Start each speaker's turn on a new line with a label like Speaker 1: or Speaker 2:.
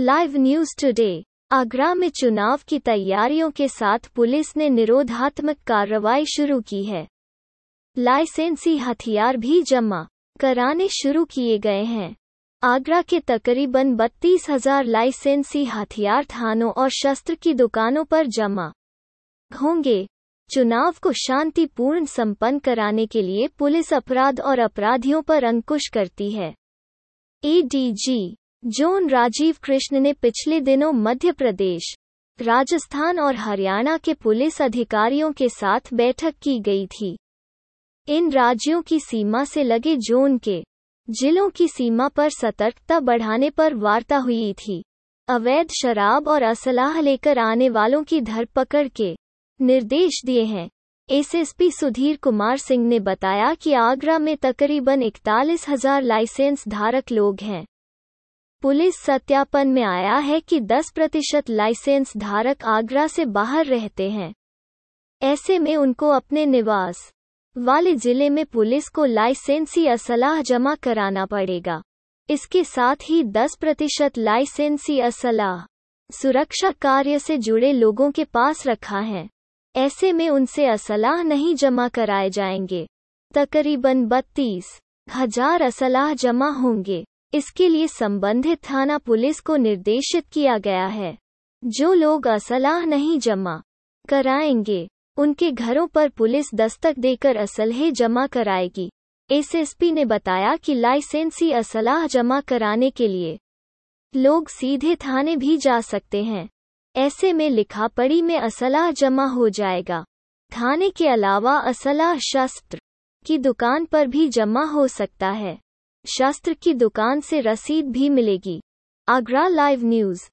Speaker 1: Live news today Agra में चुनाव की तैयारियों के साथ पुलिस ने निरोधात्मक कार्रवाई शुरू की है। लाइसेंसी हथियार भी जमा, कराने शुरू किए गए हैं। आगरा के तकरीबन बत्तीस हज़ार लाइसेंसी हथियार थानों और शस्त्र की दुकानों पर जमा होंगे। चुनाव को शांतिपूर्ण संपन्न कराने के लिए पुलिस अपराध और अपराधियों पर अंकुश करती है। एडीजी जोन राजीव कृष्ण ने पिछले दिनों मध्य प्रदेश, राजस्थान और हरियाणा के पुलिस अधिकारियों के साथ बैठक की गई थी। इन राज्यों की सीमा से लगे जोन के जिलों की सीमा पर सतर्कता बढ़ाने पर वार्ता हुई थी। अवैध शराब और असलाह लेकर आने वालों की धरपकड़ के निर्देश दिए हैं। एसएसपी सुधीर कुमार सिंह ने बताया कि आगरा में तकरीबन इकतालीस हज़ार लाइसेंस धारक लोग हैं। पुलिस सत्यापन में आया है कि 10 प्रतिशत लाइसेंस धारक आगरा से बाहर रहते हैं। ऐसे में उनको अपने निवास वाले ज़िले में पुलिस को लाइसेंसी असलाह जमा कराना पड़ेगा। इसके साथ ही 10 प्रतिशत लाइसेंसी असलाह सुरक्षा कार्य से जुड़े लोगों के पास रखा है। ऐसे में उनसे असलाह नहीं जमा कराए जाएँगे। तकरीबन बत्तीस हज़ार असलाह जमा होंगे। इसके लिए संबंधित थाना पुलिस को निर्देशित किया गया है। जो लोग असलाह नहीं जमा कराएँगे, उनके घरों पर पुलिस दस्तक देकर असलहे जमा कराएगी। एसएसपी ने बताया कि लाइसेंसी असलाह जमा कराने के लिए लोग सीधे थाने भी जा सकते हैं। ऐसे में लिखा पढ़ी में असलाह जमा हो जाएगा। थाने के अलावा असलाह शस्त्र की दुकान पर भी जमा हो सकता है। शस्त्र की दुकान से रसीद भी मिलेगी। Agra live news.